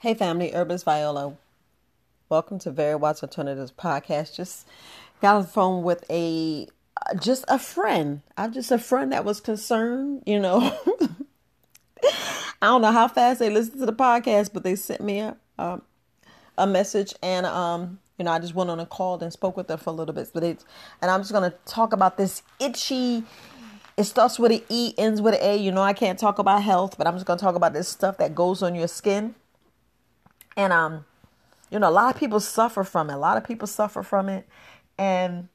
Hey family, Herbalist Viola. Welcome to Very Watts Alternatives podcast. Just got on the phone with a just a friend. I'm just a friend that was concerned, you know. I don't know how fast they listen to the podcast, but they sent me a um, a message and um you know, I just went on a call and spoke with them for a little bit. But it's and I'm just gonna talk about this itchy it starts with an E, ends with an A. You know, I can't talk about health, but I'm just gonna talk about this stuff that goes on your skin and um, you know, a lot of people suffer from it. A lot of people suffer from it, and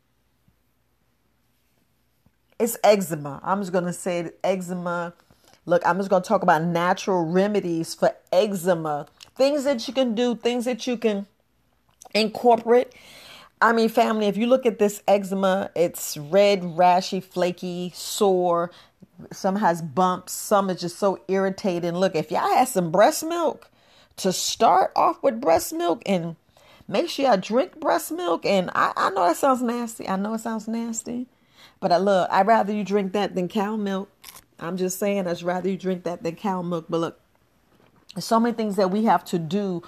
it's eczema. I'm just gonna say eczema. Look, I'm just gonna talk about natural remedies for eczema. Things that you can do, things that you can incorporate. I mean, family, if you look at this eczema, it's red, rashy, flaky, sore. Some has bumps. Some is just so irritating. Look, if y'all had some breast milk, to start off with breast milk and make sure I drink breast milk. And I, I know that sounds nasty. I know it sounds nasty, but I love, I'd rather you drink that than cow milk. I'm just saying, I'd rather you drink that than cow milk. But look, there's so many things that we have to do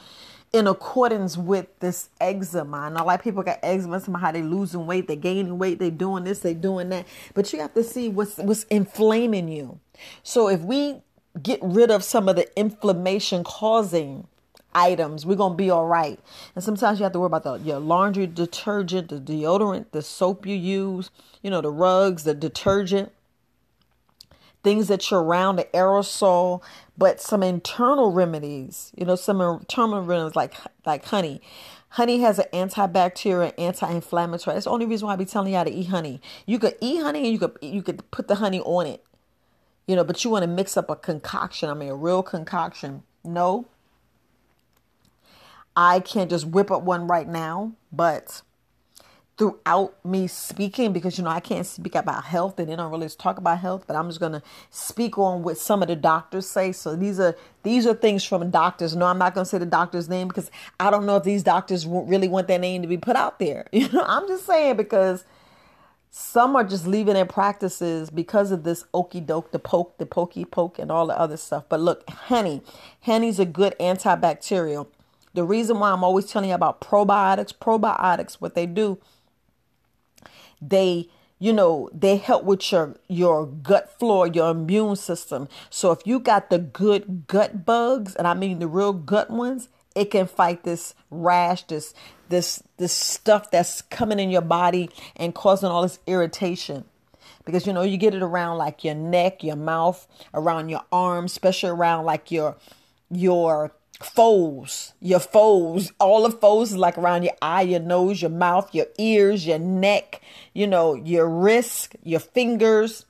in accordance with this eczema. And a lot of people got eczema, somehow they losing weight, they gaining weight, they doing this, they doing that. But you have to see what's what's inflaming you. So if we get rid of some of the inflammation causing items, we're gonna be all right. And sometimes you have to worry about the your laundry detergent, the deodorant, the soap you use, you know, the rugs, the detergent, things that you're around, the aerosol, but some internal remedies, you know, some internal remedies like like honey. Honey has an antibacterial, anti-inflammatory. That's the only reason why I be telling you how to eat honey. You could eat honey and you could you could put the honey on it you know, but you want to mix up a concoction. I mean, a real concoction. No, I can't just whip up one right now, but throughout me speaking because you know I can't speak about health and they don't really talk about health, but I'm just gonna speak on what some of the doctors say. So these are these are things from doctors. No, I'm not gonna say the doctor's name because I don't know if these doctors really want their name to be put out there. You know, I'm just saying because some are just leaving their practices because of this okey doke, the poke, the pokey poke, and all the other stuff. But look, honey, honey's a good antibacterial. The reason why I'm always telling you about probiotics, probiotics, what they do, they you know they help with your your gut flora your immune system so if you got the good gut bugs and i mean the real gut ones it can fight this rash this this this stuff that's coming in your body and causing all this irritation. Because you know you get it around like your neck your mouth around your arms especially around like your your folds your folds all the folds like around your eye your nose your mouth your ears your neck you know your wrist your fingers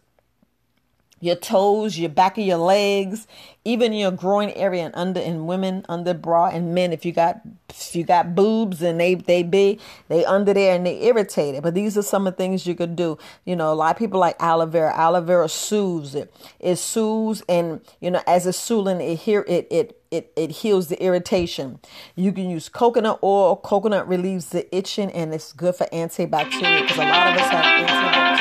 your toes, your back of your legs, even your groin area and under in women under bra and men if you got if you got boobs and they they big they under there and they irritated. But these are some of the things you could do. You know, a lot of people like aloe vera. Aloe vera soothes it. It soothes and you know as a soothing it here it it it, it heals the irritation. You can use coconut oil. Coconut relieves the itching and it's good for antibacterial because a lot of us have antibacterial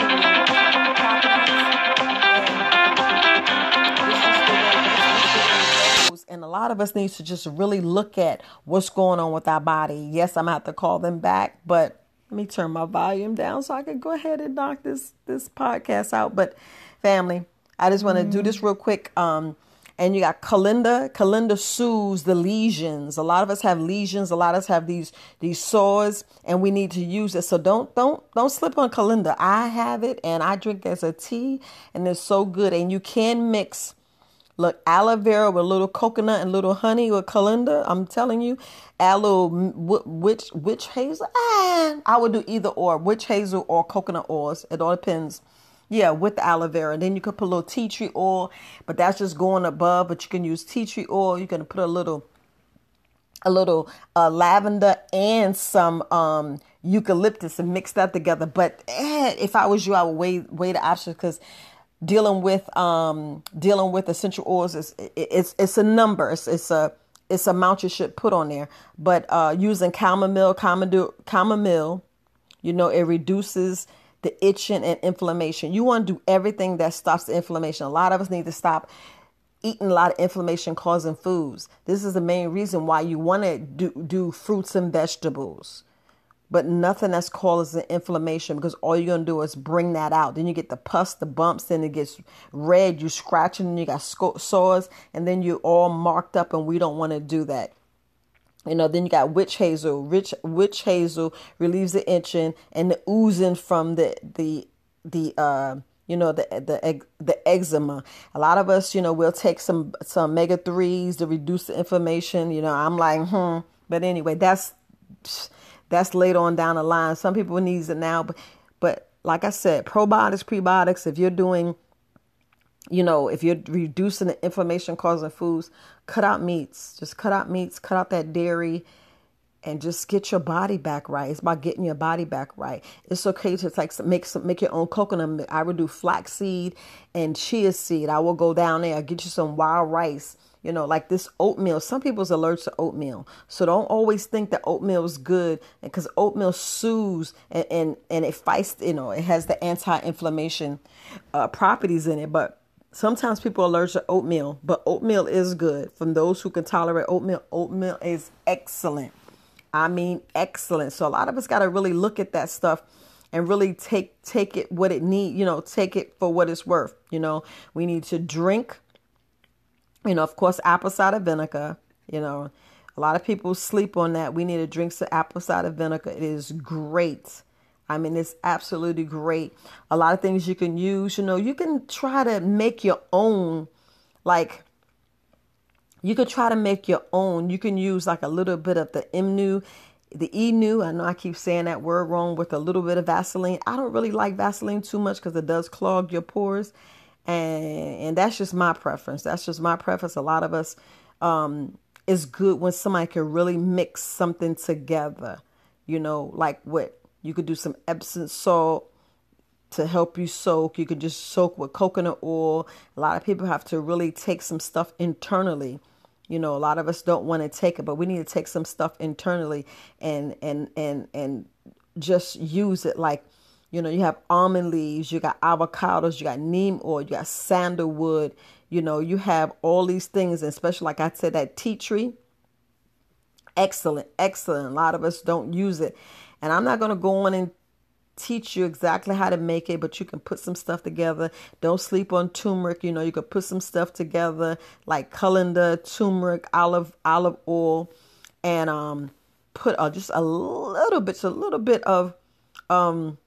lot of us need to just really look at what's going on with our body. Yes, I'm gonna have to call them back, but let me turn my volume down so I can go ahead and knock this this podcast out. But family, I just want to mm. do this real quick. Um, and you got Calendula. Calendula soothes the lesions. A lot of us have lesions. A lot of us have these these sores, and we need to use it. So don't don't don't slip on Calendula. I have it, and I drink as a tea, and it's so good. And you can mix Look, aloe vera with a little coconut and little honey with calendula. I'm telling you, aloe witch witch hazel. Ah, I would do either or witch hazel or coconut oils. It all depends. Yeah, with aloe vera. Then you could put a little tea tree oil, but that's just going above. But you can use tea tree oil. You can put a little a little uh, lavender and some um, eucalyptus and mix that together. But eh, if I was you, I would weigh weigh the options because dealing with um dealing with essential oils is it's it's a number. It's, it's a it's a amount you should put on there. But uh using chamomile chamomile chamomile you know it reduces the itching and inflammation. You want to do everything that stops the inflammation. A lot of us need to stop eating a lot of inflammation causing foods. This is the main reason why you want to do, do fruits and vegetables, but nothing that's causing inflammation because all you're to do is bring that out. Then you get the pus, the bumps, then it gets red, you scratching, and you got sores, and then you're all marked up, and we don't want to do that. You know, then you got witch hazel. Rich witch hazel relieves the itching and the oozing from the the the uh you know the the the eczema. A lot of us, you know, we'll take some some omega threes to reduce the inflammation. You know, I'm like, hmm. But anyway, that's that's later on down the line. Some people needs it now, but but like I said, probiotics, prebiotics. If you're doing, you know, if you're reducing the inflammation causing foods, cut out meats. Just cut out meats. Cut out that dairy and just get your body back right. It's about getting your body back right. It's okay to like make some make your own coconut. Milk. I would do flaxseed and chia seed. I will go down there, I get you some wild rice. You know, like this oatmeal. Some people's allergic to oatmeal, so don't always think that oatmeal is good because oatmeal soothes and, and and it fights. You know, it has the anti-inflammation uh, properties in it, but sometimes people are allergic to oatmeal, but oatmeal is good. From those who can tolerate oatmeal, oatmeal is excellent. I mean, excellent. So a lot of us got to really look at that stuff and really take take it what it need. You know, take it for what it's worth. You know, we need to drink. You know, of course, apple cider vinegar. You know, a lot of people sleep on that. We need to drink some apple cider vinegar. It is great. I mean, it's absolutely great. A lot of things you can use. You know, you can try to make your own, like you could try to make your own. You can use like a little bit of the Emu, the Enu. I know I keep saying that word wrong with a little bit of Vaseline. I don't really like Vaseline too much because it does clog your pores. And, and that's just my preference. That's just my preference. A lot of us, um, it's good when somebody can really mix something together. You know, like what you could do some Epsom salt to help you soak. You could just soak with coconut oil. A lot of people have to really take some stuff internally you know, a lot of us don't want to take it, but we need to take some stuff internally and and and and just use it like you know, you have almond leaves, you got avocados, you got neem oil, you got sandalwood, you know, you have all these things, and especially like I said, that tea tree. Excellent, excellent. A lot of us don't use it. And I'm not going to go on and teach you exactly how to make it, but you can put some stuff together. Don't sleep on turmeric. You know, you could put some stuff together like colander, turmeric, olive olive oil, and um, put uh, just a little bit, just a little bit of um,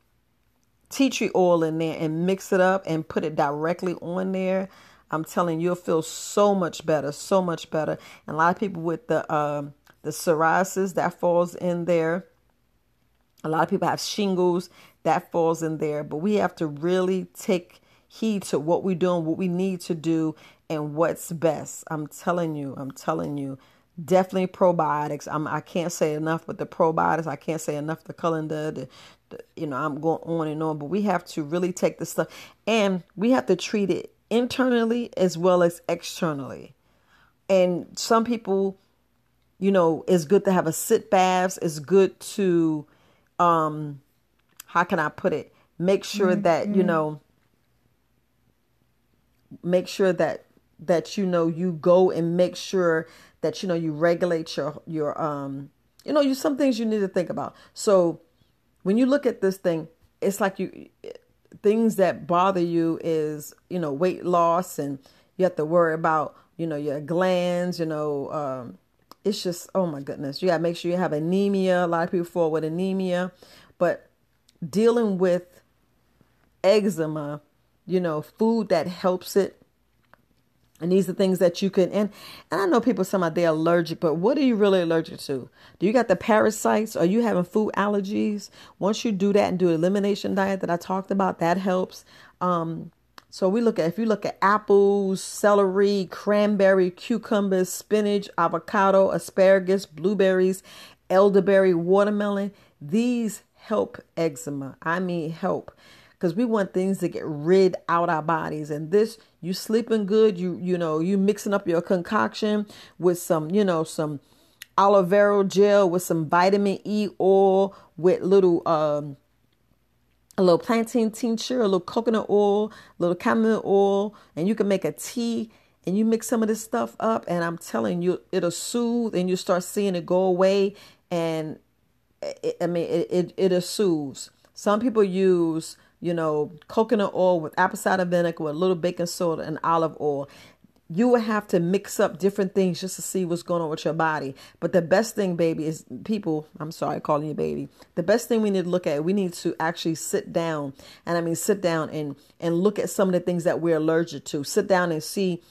tea tree oil in there and mix it up and put it directly on there. I'm telling you, you'll feel so much better, so much better. And a lot of people with the um, the psoriasis that falls in there a lot of people have shingles that falls in there, but we have to really take heed to what we're doing, what we need to do, and what's best. I'm telling you, I'm telling you, definitely probiotics. I'm, I can't say enough with the probiotics. I can't say enough the colander. The, the, you know, I'm going on and on, but we have to really take the stuff and we have to treat it internally as well as externally. And some people, you know, it's good to have a sit baths. It's good to um how can I put it? Make sure mm-hmm. that, you know, make sure that that you know you go and make sure that you know you regulate your your um you know you some things you need to think about. So when you look at this thing, it's like you things that bother you is, you know, weight loss and you have to worry about, you know, your glands, you know, um it's just oh my goodness you got to make sure you have anemia a lot of people fall with anemia but dealing with eczema you know food that helps it and these are things that you can and and I know people say they're allergic, but what are you really allergic to? Do you got the parasites? Are you having food allergies? Once you do that and do an elimination diet that I talked about, that helps. Um, so we look at if you look at apples, celery, cranberry, cucumbers, spinach, avocado, asparagus, blueberries, elderberry, watermelon, these help eczema. I mean help because we want things to get rid out our bodies. And this you sleeping good you you know you mixing up your concoction with some you know some aloe vera gel with some vitamin e oil with little um a little plantain tincture, a little coconut oil, a little chamomile oil, and you can make a tea and you mix some of this stuff up. And i'm telling you it'll soothe and you start seeing it go away. And it, i mean it, it it'll soothe. Some people use you know coconut oil with apple cider vinegar with a little baking soda and olive oil you will have to mix up different things just to see what's going on with your body. But the best thing, baby, is people, I'm sorry calling you baby. The best thing we need to look at, we need to actually sit down. And I mean sit down and and look at some of the things that we're allergic to. Sit down and see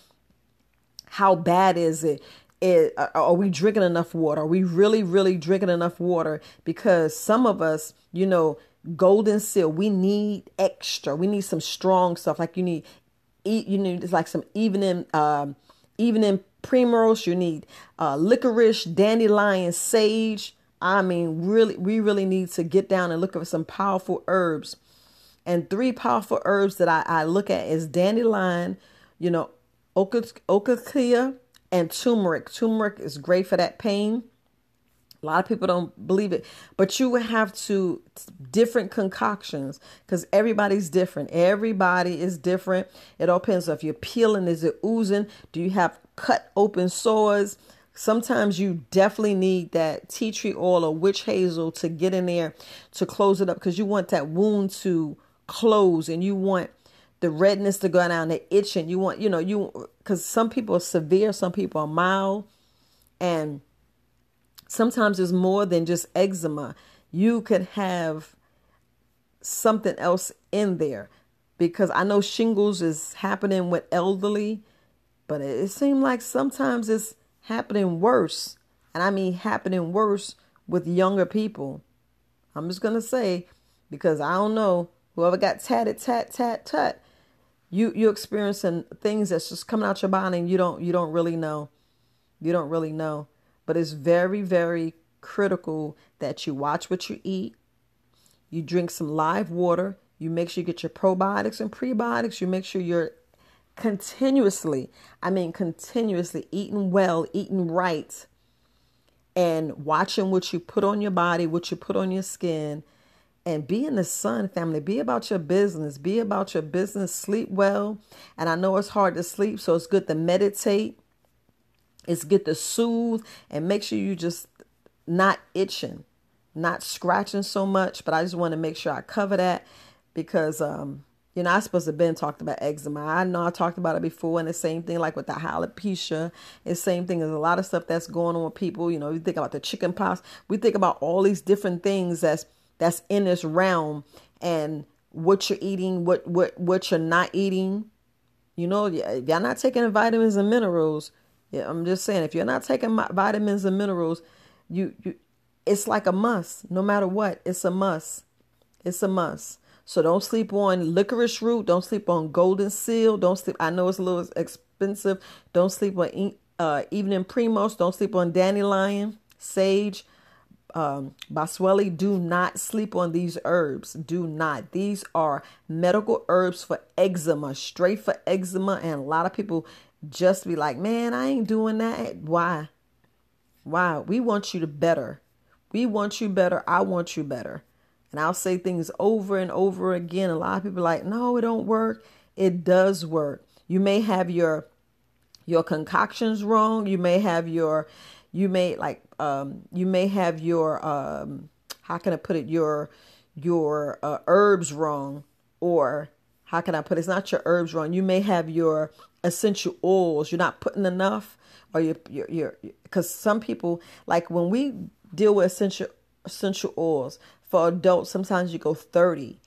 how bad is it? It, uh, are we drinking enough water? Are we really, really drinking enough water? Because some of us, you know, golden seal, we need extra. We need some strong stuff. Like you need you need it's like some evening um, evening primrose. You need uh, licorice, dandelion, sage. I mean, really, we really need to get down and look at some powerful herbs. And three powerful herbs that I, I look at is dandelion, you know, okakea, and turmeric. Turmeric is great for that pain. A lot of people don't believe it, but you would have to different concoctions because everybody's different. Everybody is different. It all depends if you're peeling, is it oozing? Do you have cut open sores? Sometimes you definitely need that tea tree oil or witch hazel to get in there to close it up because you want that wound to close and you want the redness to go down, the itching. You want, you know, you because some people are severe, some people are mild, and sometimes it's more than just eczema. You could have something else in there because I know shingles is happening with elderly, but it, seems like sometimes it's happening worse. And I mean happening worse with younger people. I'm just going to say because I don't know whoever got tatted tat tat tat you you're experiencing things that's just coming out your body and you don't you don't really know you don't really know but it's very, very critical that you watch what you eat. You drink some live water. You make sure you get your probiotics and prebiotics. You make sure you're continuously, I mean, continuously eating well, eating right, and watching what you put on your body, what you put on your skin, and be in the sun, family. Be about your business. Be about your business. Sleep well. And I know it's hard to sleep, so it's good to meditate is get to soothe and make sure you just not itching, not scratching so much. But I just want to make sure I cover that because um, you know, I supposed to have been talked about eczema. I know I talked about it before, and the same thing like with the alopecia. It's same thing. There's a lot of stuff that's going on with people. You know, you think about the chicken pox. We think about all these different things that's that's in this realm, and what you're eating, what what what you're not eating. You know, if y'all not taking vitamins and minerals, yeah, I'm just saying if you're not taking vitamins and minerals, you you it's like a must. No matter what, it's a must. It's a must. So don't sleep on licorice root. Don't sleep on golden seal. Don't sleep. I know it's a little expensive. Don't sleep on uh, evening primrose. Don't sleep on dandelion, sage, um, boswellia. Do not sleep on these herbs. Do not. These are medical herbs for eczema, straight for eczema, and a lot of people just be like, man, I ain't doing that. Why? Why? We want you to better. We want you better. I want you better. And I'll say things over and over again. A lot of people like, no, it don't work. It does work. You may have your your concoctions wrong. You may have your you may like um you may have your um how can I put it your your uh, herbs wrong or how can I put it? It's not your herbs wrong. You may have your essential oils. You're not putting enough, or you're you're because some people like when we deal with essential essential oils for adults. Sometimes you go 30,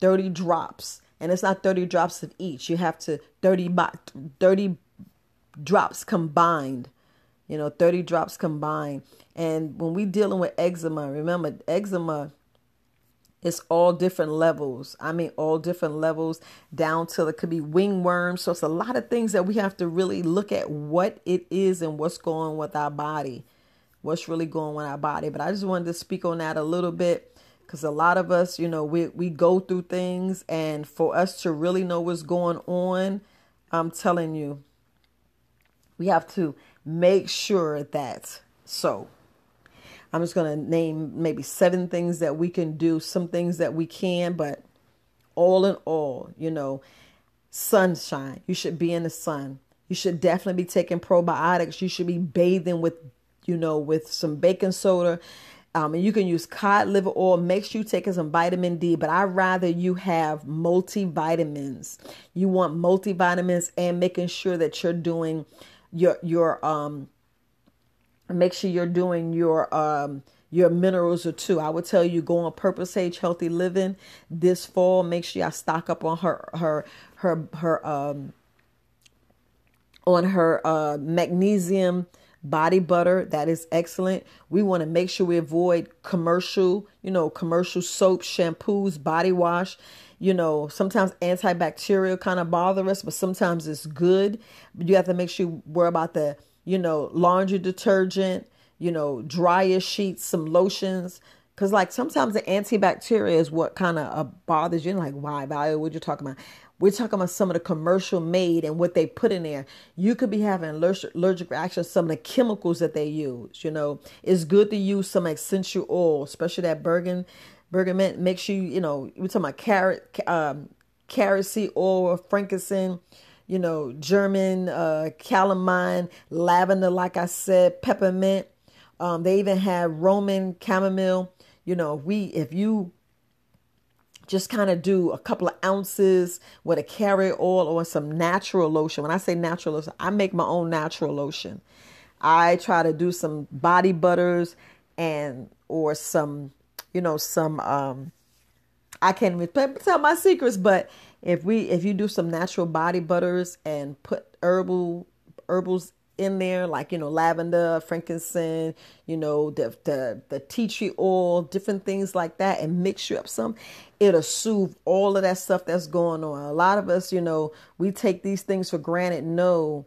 30 drops, and it's not 30 drops of each. You have to 30 30 drops combined. You know, 30 drops combined. And when we dealing with eczema, remember eczema it's all different levels. I mean, all different levels down to it could be wingworms. So it's a lot of things that we have to really look at what it is and what's going with our body, what's really going with our body. But I just wanted to speak on that a little bit because a lot of us, you know, we we go through things, and for us to really know what's going on, I'm telling you, we have to make sure that so I'm just going to name maybe seven things that we can do, some things that we can, but all in all, you know, sunshine. You should be in the sun. You should definitely be taking probiotics. You should be bathing with, you know, with some baking soda. Um, and you can use cod liver oil. Make sure you take some vitamin D, but I'd rather you have multivitamins. You want multivitamins and making sure that you're doing your your um make sure you're doing your um your minerals or two. I would tell you go on Purpose Age Healthy Living this fall. Make sure y'all stock up on her her her her um on her uh magnesium body butter that is excellent we want to make sure we avoid commercial you know commercial soap shampoos body wash you know sometimes antibacterial kind of bother us but sometimes it's good but you have to make sure you worry about the you know laundry detergent you know, dryer sheets, some lotions. Because, like, sometimes the antibacteria is what kind of uh, bothers you. like, why, Valerie, what you talking about? We're talking about some of the commercial made and what they put in there. You could be having allergic, reactions, some of the chemicals that they use. You know, it's good to use some essential oil, especially that bergen, bergamot. Make sure you, you know, we're talking about carrot, um, carrot seed oil, or frankincense you know, German, uh, calamine, lavender, like I said, peppermint. Um, they even have Roman chamomile. You know, we if you just kind of do a couple of ounces with a carrot oil or some natural lotion. When I say natural lotion, I make my own natural lotion. I try to do some body butters and or some, you know, some um I can't even tell my secrets, but if we if you do some natural body butters and put herbal herbals in there, like you know, lavender, frankincense, you know, the the the tea tree oil, different things like that, and mix you up some. It'll soothe all of that stuff that's going on. A lot of us, you know, we take these things for granted. No,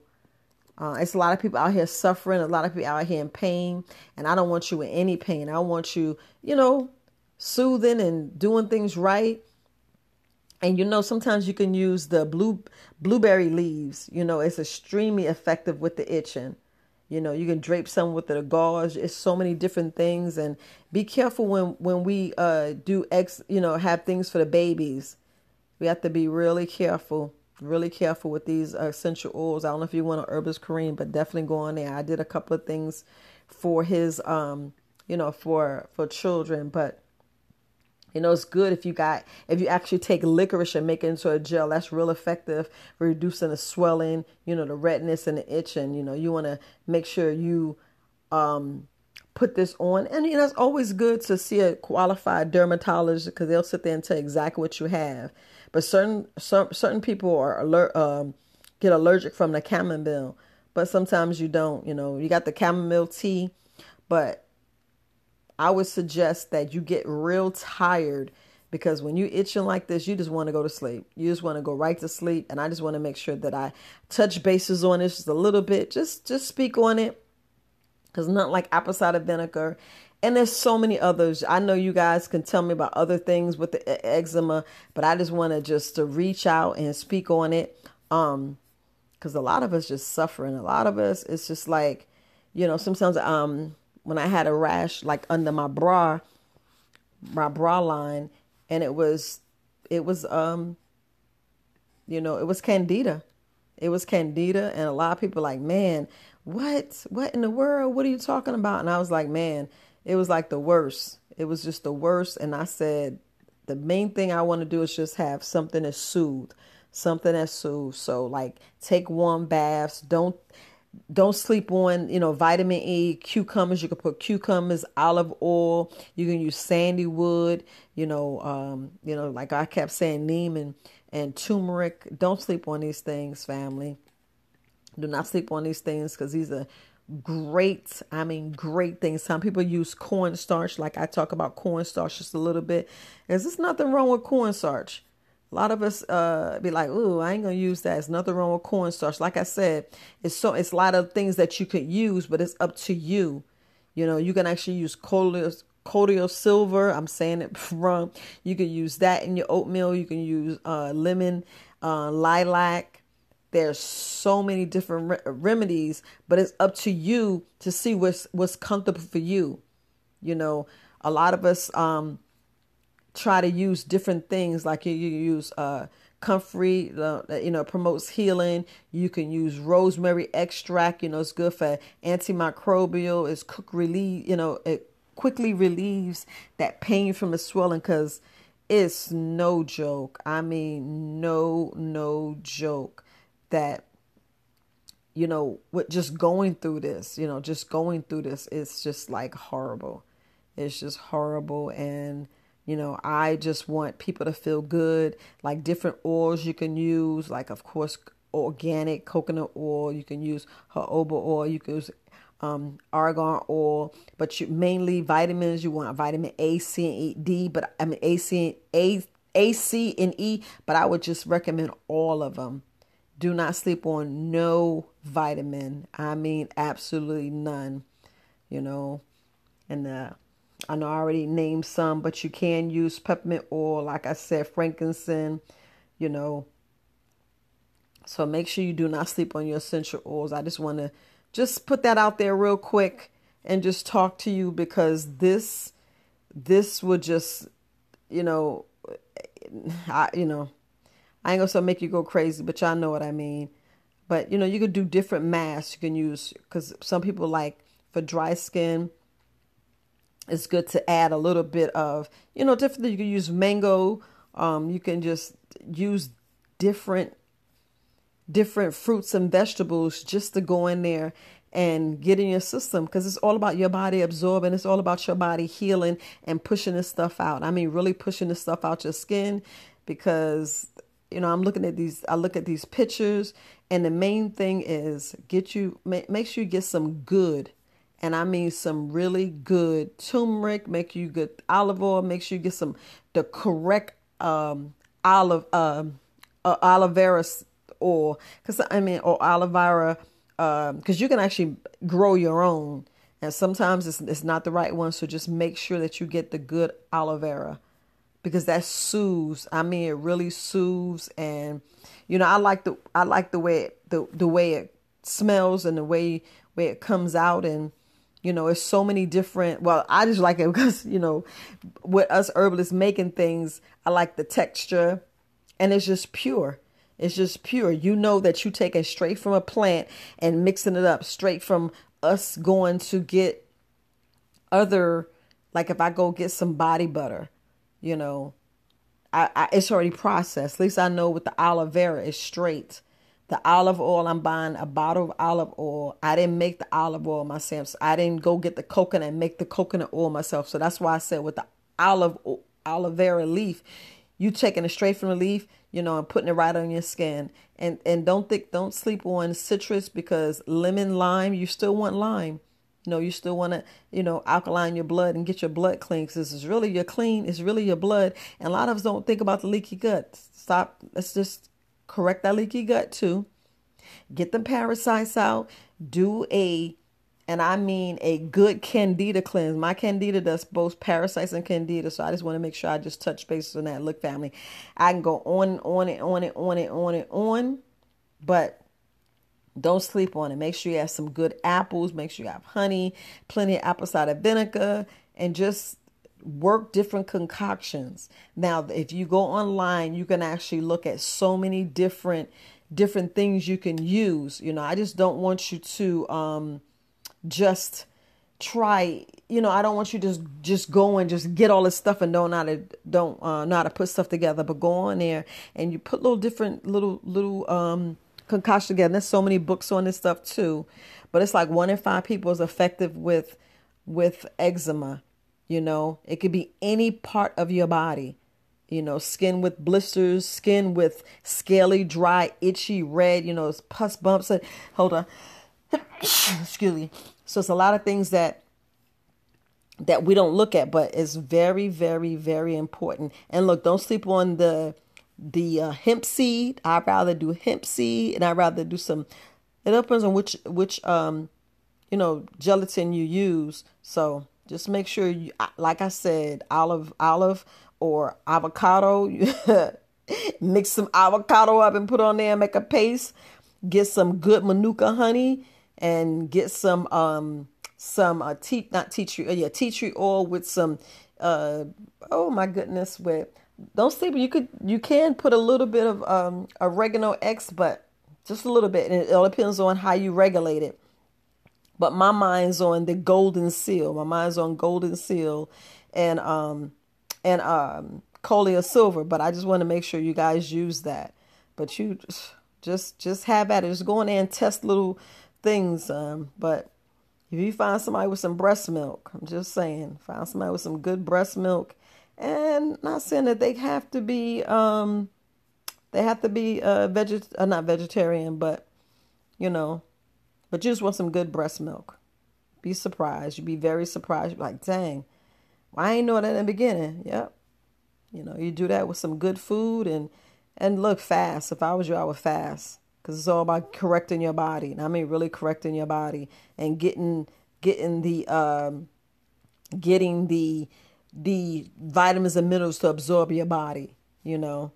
uh, it's a lot of people out here suffering, a lot of people out here in pain, and I don't want you in any pain. I want you, you know, soothing and doing things right and you know sometimes you can use the blue blueberry leaves you know it's extremely effective with the itching. You know you can drape some with the gauze it's so many different things. And be careful when when we uh do ex you know have things for the babies. We have to be really careful really careful with these essential oils. I don't know if you want an herbalist Kareem, but definitely go on there. I did a couple of things for his um you know for for children. But you know, it's good if you got if you actually take licorice and make it into a gel. That's real effective for reducing the swelling, you know, the redness and the itching. You know, you want to make sure you um, put this on, and you know, it's always good to see a qualified dermatologist because they'll sit there and tell you exactly what you have. But certain some certain people are alert um, get allergic from the chamomile, but sometimes you don't. You know, you got the chamomile tea, but I would suggest that you get real tired because when you itching like this, you just want to go to sleep. You just want to go right to sleep. And I just want to make sure that I touch bases on this just a little bit. Just just speak on it. Cause not like apple cider vinegar. And there's so many others. I know you guys can tell me about other things with the eczema, but I just want to just to reach out and speak on it. Um, because a lot of us just suffering. A lot of us, it's just like, you know, sometimes um when I had a rash like under my bra, my bra line, and it was, it was, um, you know, it was candida. It was candida, and a lot of people like, man, what, what in the world? What are you talking about? And I was like, man, it was like the worst. It was just the worst. And I said, the main thing I want to do is just have something that soothe, something that soothes. So like, take warm baths. Don't don't sleep on you know vitamin e cucumbers. You can put cucumbers olive oil. You can use sandy wood you know um you know like i kept saying neem and and turmeric. Don't sleep on these things family. Do not sleep on these things because these are great i mean great things. Some people use cornstarch like i talk about cornstarch just a little bit. There's just nothing wrong with cornstarch a lot of us uh, be like, "Ooh, I ain't gonna use that." There's nothing wrong with cornstarch. Like I said, it's so it's a lot of things that you could use, but it's up to you. You know, you can actually use colloidal silver. I'm saying it wrong. You can use that in your oatmeal. You can use uh, lemon, uh, lilac. There's so many different re- remedies, but it's up to you to see what's what's comfortable for you. You know, a lot of us um, try to use different things like you, you use uh, comfrey, uh, you know, promotes healing. You can use rosemary extract. You know, it's good for antimicrobial. It's quick relief. You know, it quickly relieves that pain from the swelling because it's no joke. I mean, no, no joke that you know, with just going through this, you know, just going through this, it's just like horrible. It's just horrible. And, you know, I just want people to feel good. Like different oils you can use, like, of course, organic coconut oil. You can use jojoba oil. You can use um, argan oil, but you mainly vitamins. You want vitamin A, C, and E, D, but I mean A, C, A, A, C, and E. But I would just recommend all of them. Do not sleep on no vitamin. I mean, absolutely none. You know, and uh, I know I already named some, but you can use peppermint oil, like I said, frankincense. You know, so make sure you do not sleep on your essential oils. I just want to just put that out there real quick and just talk to you because this this would just you know I you know I ain't gonna make you go crazy, but y'all know what I mean. But you know, you could do different masks. You can use because some people like for dry skin. It's good to add a little bit of you know different. You can use mango. Um, you can just use different different fruits and vegetables just to go in there and get in your system because it's all about your body absorbing. It's all about your body healing and pushing this stuff out. I mean, really pushing this stuff out your skin because you know, I'm looking at these, I look at these pictures, and the main thing is get you, make sure you get some good, and I mean some really good turmeric, make you good olive oil, make sure you get some, the correct um, olive, um, uh, aloe vera oil, because I mean, or aloe vera, because um, you can actually grow your own, and sometimes it's, it's not the right one, so just make sure that you get the good aloe vera because that soothes. I mean, it really soothes, and you know, I like the I like the way it, the the way it smells and the way way it comes out, and you know, it's so many different. Well, I just like it because you know, with us herbalists making things, I like the texture, and it's just pure. It's just pure. You know that you taking straight from a plant and mixing it up straight from us going to get other like if I go get some body butter you know, I, I, it's already processed. At least I know with the aloe vera it's straight. The olive oil I'm buying a bottle of olive oil. I didn't make the olive oil myself. So I didn't go get the coconut and make the coconut oil myself. So that's why I said with the olive aloe vera leaf, you taking it straight from the leaf, you know, and putting it right on your skin. And and don't think don't sleep on citrus because lemon lime, you still want lime. You know, you still want to, you know, alkaline your blood and get your blood clean because it's really your clean, it's really your blood. And a lot of us don't think about the leaky gut. Stop. Let's just correct that leaky gut too. Get the parasites out. Do a, and I mean a good candida cleanse. My candida does both parasites and candida. So I just want to make sure I just touch bases on that. Look, family, I can go on and on and on and on and on and on. But don't sleep on it. Make sure you have some good apples. Make sure you have honey, plenty of apple cider vinegar, and just work different concoctions. Now, if you go online, you can actually look at so many different different things you can use. You know, I just don't want you to um, just try. You know, I don't want you just just go and just get all this stuff and don't know how to don't uh, know how to put stuff together. But go on there and you put little different little little um concoction together. There's so many books on this stuff too, but it's like one in five people is effective with with eczema. You know, it could be any part of your body. You know, skin with blisters, skin with scaly, dry, itchy, red. You know, pus bumps. Hold on, excuse me. So it's a lot of things that that we don't look at, but it's very, very, very important. And look, don't sleep on the the uh, hemp seed. I'd rather do hemp seed, and I'd rather do some. It depends on which which um, you know, gelatin you use. So just make sure you, like I said, olive olive or avocado. Mix some avocado up and put on there. Make a paste. Get some good manuka honey and get some um some uh tea not tea tree uh, yeah tea tree oil with some uh oh my goodness with don't sleep. You could you can put a little bit of um, oregano X, but just a little bit, and it all depends on how you regulate it. But my mind's on the golden seal. My mind's on golden seal, and um, and um, colloidal silver. But I just want to make sure you guys use that. But you just just have at it. Just go in there and test little things. Um, but if you find somebody with some breast milk, I'm just saying, find somebody with some good breast milk, and not saying that they have to be, um, they have to be uh, veget, uh, not vegetarian, but you know, but you just want some good breast milk. Be surprised. You'd be very surprised. Be like, dang, I ain't know that in the beginning. Yep. You know, you do that with some good food and and look fast. If I was you, I would fast because it's all about correcting your body. And I mean, really correcting your body and getting getting the um, getting the the vitamins and minerals to absorb your body. You know,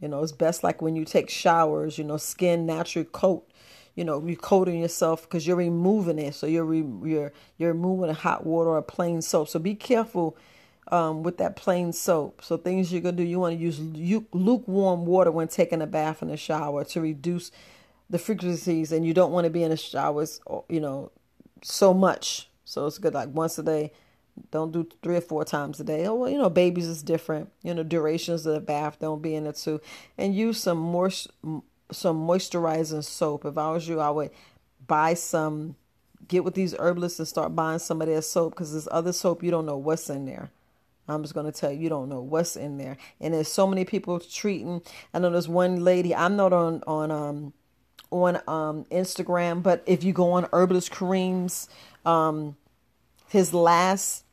you know, it's best like when you take showers. You know, skin naturally coat. You know, you're coating yourself because you're removing it. So you're re- you're you're removing hot water or plain soap. So be careful um, with that plain soap. So things you're gonna do, you want to use lukewarm water when taking a bath in the shower to reduce the frequencies, and you don't want to be in the showers, you know, so much. So it's good like once a day. Don't do three or four times a day. Oh well, you know, babies is different. You know, durations of the bath don't be in it too, and use some more some moisturizing soap. If I was you, I would buy some. Get with these herbalists and start buying some of their soap because this other soap you don't know what's in there. I'm just going to tell you, you don't know what's in there. And there's so many people treating. I know there's one lady, I'm not on, on, um, on, um, Instagram, but if you go on Herbalist Kareem's, um, his last,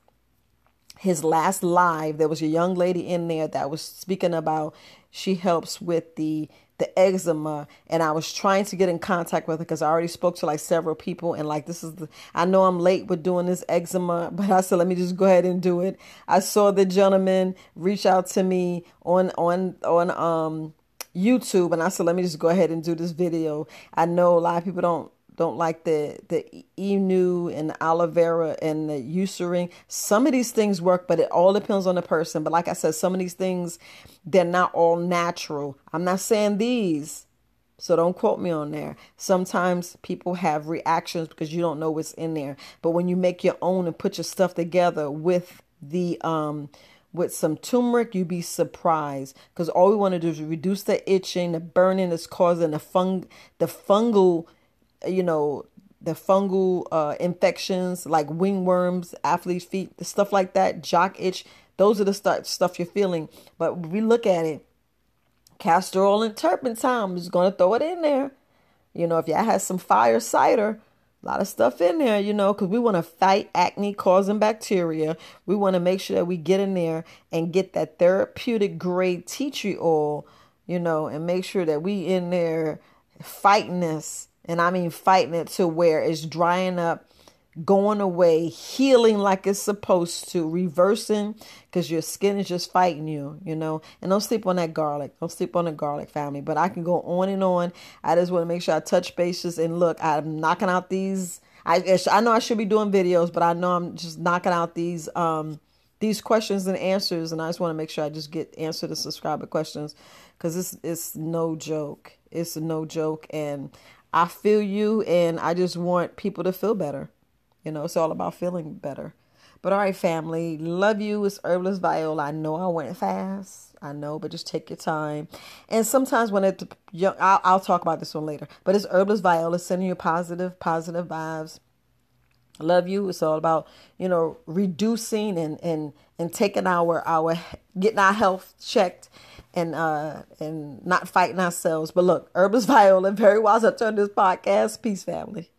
his last live, there was a young lady in there that was speaking about, she helps with the, the eczema and I was trying to get in contact with her because I already spoke to like several people and like this is the I know I'm late with doing this eczema but I said let me just go ahead and do it. I saw the gentleman reach out to me on on on um YouTube and I said let me just go ahead and do this video. I know a lot of people don't don't like the the emu and the aloe vera and the eucerin. Some of these things work, but it all depends on the person. But like I said, some of these things they're not all natural. I'm not saying these, so don't quote me on there. Sometimes people have reactions because you don't know what's in there. But when you make your own and put your stuff together with the um with some turmeric, you'd be surprised because all we want to do is reduce the itching, the burning that's causing the fung the fungal you know, the fungal uh, infections like wingworms, athlete's feet, stuff like that, jock itch. Those are the stuff stuff you're feeling. But we look at it, castor oil and turpentine. I'm just gonna throw it in there. You know, if y'all had some fire cider, a lot of stuff in there, you know, because we want to fight acne causing bacteria. We want to make sure that we get in there and get that therapeutic grade tea tree oil, you know, and make sure that we in there fighting this and I mean fighting it to where it's drying up, going away, healing like it's supposed to, reversing because your skin is just fighting you, you know. And don't sleep on that garlic. Don't sleep on the garlic family. But I can go on and on. I just want to make sure I touch bases and look, I'm knocking out these. I I know I should be doing videos, but I know I'm just knocking out these um these questions and answers, and I just want to make sure I just get answer the subscriber questions because it's it's no joke. It's no joke, and I feel you and I just want people to feel better. You know, it's all about feeling better. But all right, family, love you. It's Herbalist Viola. I know I went fast. I know, but just take your time. And sometimes when it, I'll, I'll talk about this one later. But it's Herbalist Viola sending you positive, positive vibes. Love you. It's all about you know reducing and and and taking our our getting our health checked and uh and not fighting ourselves. But look, Herbalist Viola, very wise. I turn this podcast. Peace, family.